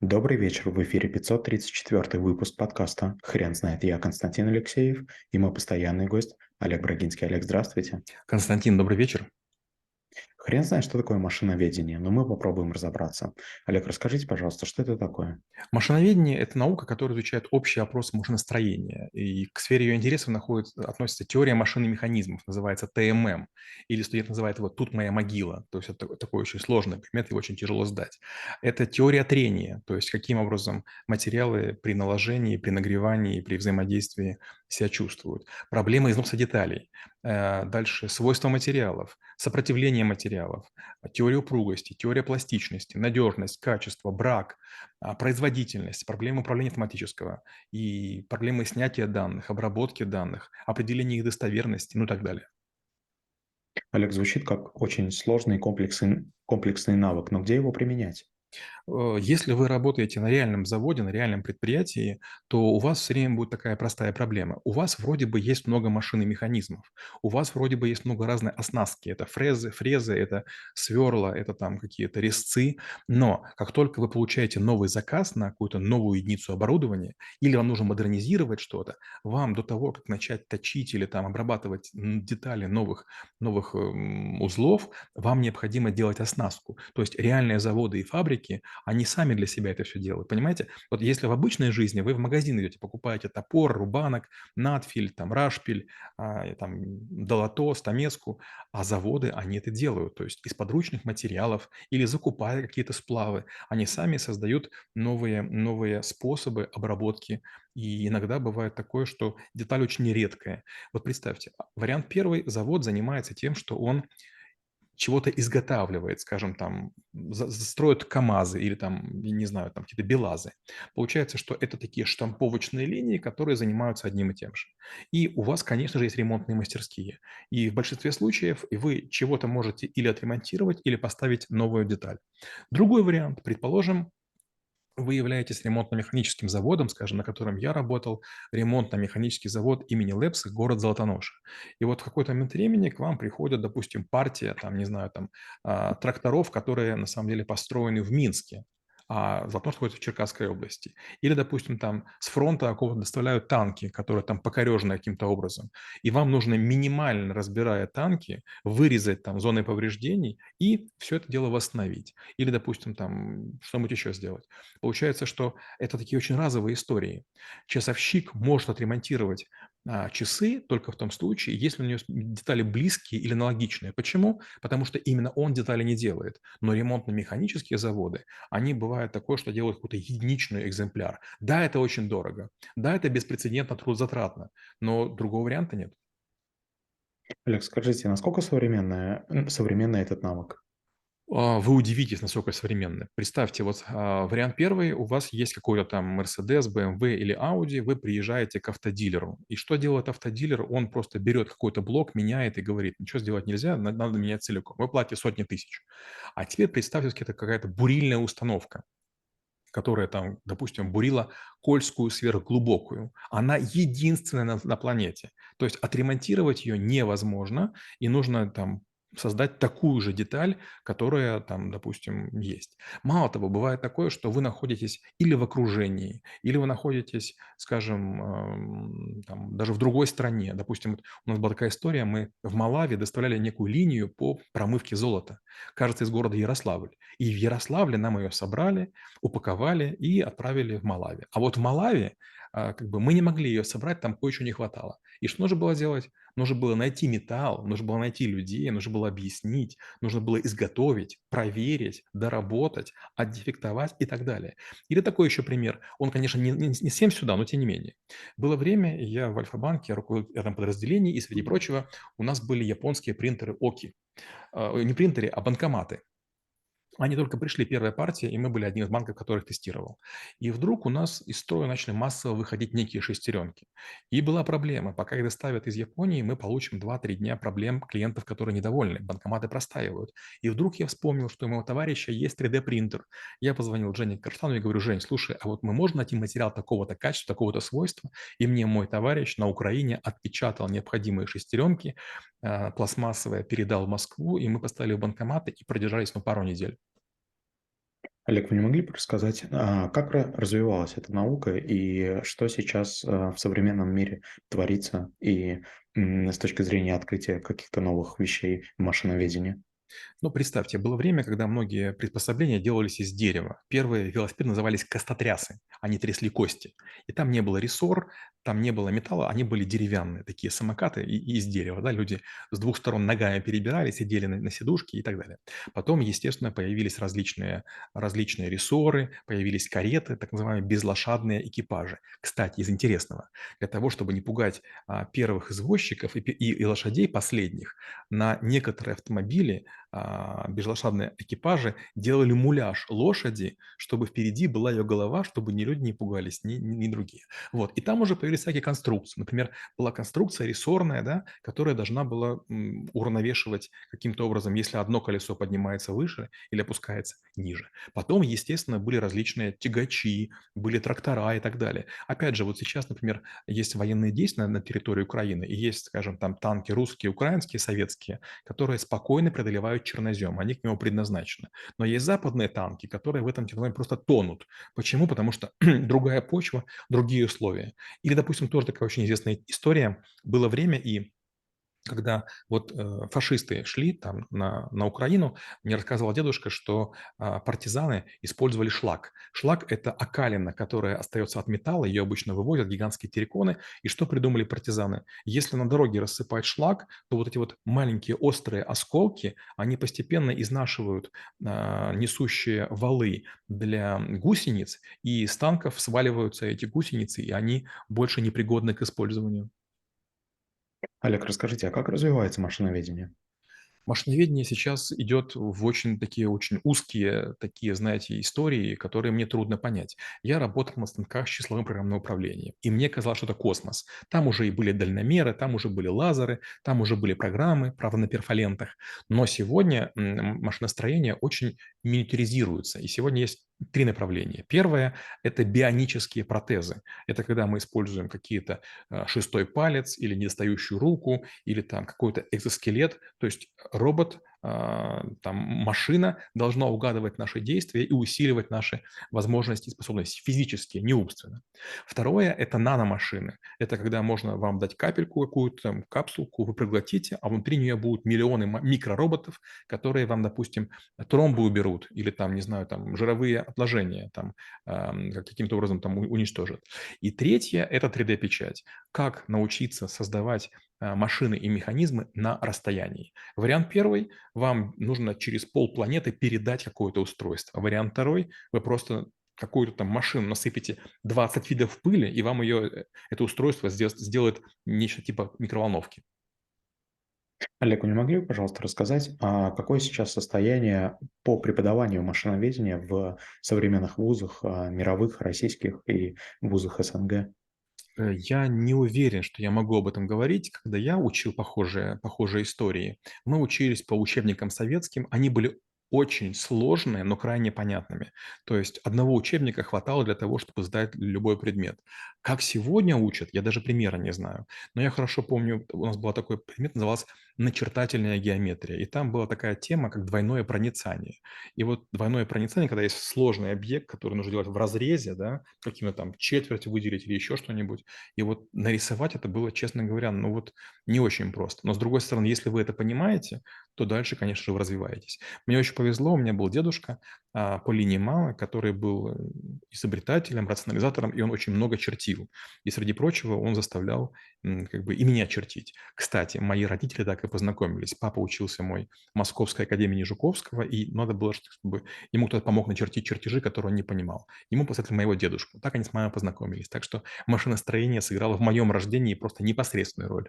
Добрый вечер, в эфире 534 выпуск подкаста «Хрен знает». Я Константин Алексеев и мой постоянный гость Олег Брагинский. Олег, здравствуйте. Константин, добрый вечер. Хрен знает, что такое машиноведение, но мы попробуем разобраться. Олег, расскажите, пожалуйста, что это такое? Машиноведение– это наука, которая изучает общий опрос машиностроения. И к сфере ее интересов находится, относится теория машин и механизмов, называется ТММ. Или студент называет его «тут моя могила». То есть это такой очень сложный предмет, его очень тяжело сдать. Это теория трения, то есть каким образом материалы при наложении, при нагревании, при взаимодействии себя чувствуют. Проблема износа деталей. Э, дальше свойства материалов, сопротивление материалов, теория упругости, теория пластичности, надежность, качество, брак, а, производительность, проблемы управления автоматического и проблемы снятия данных, обработки данных, определения их достоверности, ну и так далее. Олег, звучит как очень сложный комплексный, комплексный навык, но где его применять? Э, если вы работаете на реальном заводе, на реальном предприятии, то у вас все время будет такая простая проблема. У вас вроде бы есть много машин и механизмов, у вас вроде бы есть много разной оснастки. Это фрезы, фрезы, это сверла, это там какие-то резцы. Но как только вы получаете новый заказ на какую-то новую единицу оборудования, или вам нужно модернизировать что-то, вам до того, как начать точить или там обрабатывать детали новых, новых эм, узлов, вам необходимо делать оснастку. То есть реальные заводы и фабрики, они сами для себя это все делают, понимаете? Вот если в обычной жизни вы в магазин идете, покупаете топор, рубанок, надфиль, там, рашпиль, а, там, долото, стамеску, а заводы, они это делают, то есть из подручных материалов или закупая какие-то сплавы, они сами создают новые, новые способы обработки, и иногда бывает такое, что деталь очень редкая. Вот представьте, вариант первый, завод занимается тем, что он чего-то изготавливает, скажем, там, строят КАМАЗы или там, не знаю, там какие-то БелАЗы. Получается, что это такие штамповочные линии, которые занимаются одним и тем же. И у вас, конечно же, есть ремонтные мастерские. И в большинстве случаев вы чего-то можете или отремонтировать, или поставить новую деталь. Другой вариант, предположим, вы являетесь ремонтно-механическим заводом, скажем, на котором я работал, ремонтно-механический завод имени Лепса, город Золотоноша. И вот в какой-то момент времени к вам приходит, допустим, партия, там, не знаю, там, а, тракторов, которые на самом деле построены в Минске а Золотонош находится в Черкасской области. Или, допустим, там с фронта какого-то доставляют танки, которые там покорежены каким-то образом. И вам нужно минимально, разбирая танки, вырезать там зоны повреждений и все это дело восстановить. Или, допустим, там что-нибудь еще сделать. Получается, что это такие очень разовые истории. Часовщик может отремонтировать часы только в том случае, если у него детали близкие или аналогичные. Почему? Потому что именно он детали не делает. Но ремонтно-механические заводы, они бывают такое, что делают какой-то единичный экземпляр. Да, это очень дорого. Да, это беспрецедентно трудозатратно. Но другого варианта нет. Олег, скажите, насколько современный, современный этот навык? А, вы удивитесь, насколько современны. Представьте, вот а, вариант первый, у вас есть какой-то там Mercedes, BMW или Audi, вы приезжаете к автодилеру. И что делает автодилер? Он просто берет какой-то блок, меняет и говорит, ничего сделать нельзя, надо менять целиком. Вы платите сотни тысяч. А теперь представьте, это какая-то бурильная установка которая там, допустим, бурила Кольскую сверхглубокую. Она единственная на, на планете. То есть отремонтировать ее невозможно, и нужно там создать такую же деталь, которая там, допустим, есть. Мало того, бывает такое, что вы находитесь или в окружении, или вы находитесь, скажем, эм, там, даже в другой стране. Допустим, у нас была такая история, мы в Малаве доставляли некую линию по промывке золота, кажется, из города Ярославль. И в Ярославле нам ее собрали, упаковали и отправили в Малаве. А вот в Малаве а, как бы мы не могли ее собрать, там кое-что не хватало. И что нужно было делать? Нужно было найти металл, нужно было найти людей, нужно было объяснить, нужно было изготовить, проверить, доработать, отдефектовать и так далее. Или такой еще пример. Он, конечно, не, не, не всем сюда, но тем не менее. Было время, я в Альфа-банке руководил этом подразделении, и среди прочего у нас были японские принтеры ОКИ. А, не принтеры, а банкоматы. Они только пришли, первая партия, и мы были одним из банков, которых тестировал. И вдруг у нас из строя начали массово выходить некие шестеренки. И была проблема. Пока их доставят из Японии, мы получим 2-3 дня проблем клиентов, которые недовольны. Банкоматы простаивают. И вдруг я вспомнил, что у моего товарища есть 3D-принтер. Я позвонил Жене Карштану и говорю, Жень, слушай, а вот мы можем найти материал такого-то качества, такого-то свойства? И мне мой товарищ на Украине отпечатал необходимые шестеренки, а, пластмассовые, передал в Москву, и мы поставили в банкоматы и продержались ну, пару недель. Олег, вы не могли бы рассказать, а, как ра- развивалась эта наука и что сейчас а, в современном мире творится и с точки зрения открытия каких-то новых вещей в машиноведении? Ну, представьте, было время, когда многие приспособления делались из дерева. Первые велосипеды назывались костотрясы, они трясли кости. И там не было рессор, там не было металла, они были деревянные, такие самокаты из дерева. Да? Люди с двух сторон ногами перебирали, сидели на, на сидушке и так далее. Потом, естественно, появились различные, различные рессоры, появились кареты, так называемые безлошадные экипажи. Кстати, из интересного, для того, чтобы не пугать а, первых извозчиков и, и, и лошадей последних, на некоторые автомобили безлошадные экипажи делали муляж лошади, чтобы впереди была ее голова, чтобы ни люди не пугались, ни, ни, ни другие. Вот. И там уже появились всякие конструкции. Например, была конструкция рессорная, да, которая должна была уравновешивать каким-то образом, если одно колесо поднимается выше или опускается ниже. Потом, естественно, были различные тягачи, были трактора и так далее. Опять же, вот сейчас, например, есть военные действия на территории Украины, и есть, скажем, там танки русские, украинские, советские, которые спокойно преодолевают чернозем, они к нему предназначены. Но есть западные танки, которые в этом черноземе просто тонут. Почему? Потому что другая почва, другие условия. Или, допустим, тоже такая очень известная история. Было время, и когда вот э, фашисты шли там на, на Украину, мне рассказывал дедушка, что э, партизаны использовали шлак. Шлак – это окалина, которая остается от металла, ее обычно вывозят, гигантские терриконы. И что придумали партизаны? Если на дороге рассыпать шлак, то вот эти вот маленькие острые осколки, они постепенно изнашивают э, несущие валы для гусениц, и с танков сваливаются эти гусеницы, и они больше непригодны к использованию. Олег, расскажите, а как развивается машиноведение? Машиноведение сейчас идет в очень такие очень узкие такие, знаете, истории, которые мне трудно понять. Я работал на станках с числовым программным управлением, и мне казалось, что это космос. Там уже и были дальномеры, там уже были лазеры, там уже были программы, правда, на перфолентах. Но сегодня машиностроение очень миниатюризируется, и сегодня есть три направления. Первое – это бионические протезы. Это когда мы используем какие-то а, шестой палец или недостающую руку, или там какой-то экзоскелет, то есть робот там машина должна угадывать наши действия и усиливать наши возможности и способности физически, не умственно. Второе – это наномашины. Это когда можно вам дать капельку какую-то, капсулку, вы проглотите, а внутри нее будут миллионы микророботов, которые вам, допустим, тромбы уберут или там, не знаю, там жировые отложения там каким-то образом там уничтожат. И третье – это 3D-печать. Как научиться создавать а, машины и механизмы на расстоянии. Вариант первый – вам нужно через полпланеты передать какое-то устройство. Вариант второй – вы просто какую-то там машину насыпите 20 видов пыли, и вам ее, э, это устройство сделает, сделает нечто типа микроволновки. Олег, вы не могли бы, пожалуйста, рассказать, а какое сейчас состояние по преподаванию машиноведения в современных вузах, а, мировых, российских и вузах СНГ? Э, я не уверен, что я могу об этом говорить. Когда я учил похожие, похожие истории, мы учились по учебникам советским, они были очень сложные, но крайне понятными. То есть одного учебника хватало для того, чтобы сдать любой предмет. Как сегодня учат, я даже примера не знаю. Но я хорошо помню, у нас был такой предмет, назывался начертательная геометрия. И там была такая тема, как двойное проницание. И вот двойное проницание, когда есть сложный объект, который нужно делать в разрезе, да, каким-то там четверть выделить или еще что-нибудь. И вот нарисовать это было, честно говоря, ну вот не очень просто. Но с другой стороны, если вы это понимаете, то дальше, конечно же, вы развиваетесь. Мне очень повезло, у меня был дедушка а, по линии мамы, который был э, изобретателем, рационализатором, и он очень много чертил. И среди прочего он заставлял как бы и меня чертить. Кстати, мои родители так и познакомились. Папа учился мой в Московской академии Жуковского, и надо было, чтобы ему кто-то помог начертить чертежи, которые он не понимал. Ему посоветовали моего дедушку. Так они с мамой познакомились. Так что машиностроение сыграло в моем рождении просто непосредственную роль.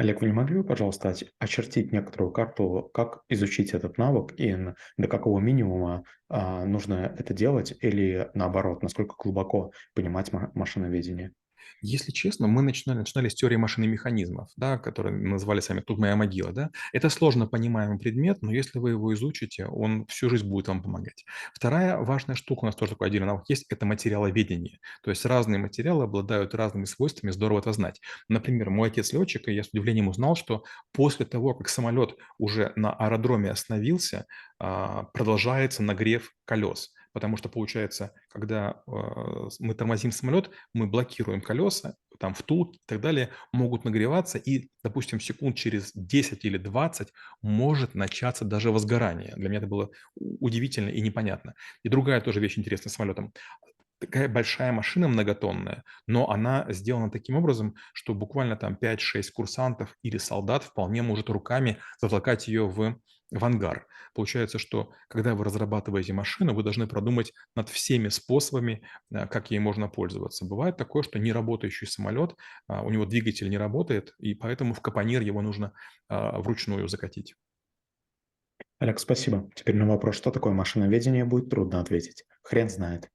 Олег, вы не могли бы, пожалуйста, очертить некоторую карту, как изучить этот навык и до какого минимума а, нужно это делать, или наоборот, насколько глубоко понимать машиноведение? Если честно, мы начинали начинали с теории машин и механизмов, да, которые назвали сами "Тут моя могила", да. Это сложно понимаемый предмет, но если вы его изучите, он всю жизнь будет вам помогать. Вторая важная штука, у нас тоже такой отдельный навык есть- это материаловедение. То есть разные материалы обладают разными свойствами, здорово это знать. Например, мой отец летчик, и я с удивлением узнал, что после того, как самолет уже на аэродроме остановился, а, продолжается нагрев колес. Потому что получается, когда, а, мы тормозим самолет, мы блокируем колеса, там втулки и так далее могут нагреваться, и, допустим, секунд через 10 или 20 может начаться даже возгорание. Для меня это было удивительно и непонятно. И другая тоже вещь интересная с самолетом. Такая большая машина многотонная, но она сделана таким образом, что буквально там 5-6 курсантов или солдат вполне может руками затолкать ее в в ангар. Получается, что когда вы разрабатываете машину, вы должны продумать над всеми способами, а, как ей можно пользоваться. Бывает такое, что неработающий самолет, а, у него двигатель не работает, и поэтому в капонир его нужно, а, вручную закатить. Олег, спасибо. Теперь на вопрос, что такое машиноведение, будет трудно ответить. Хрен знает.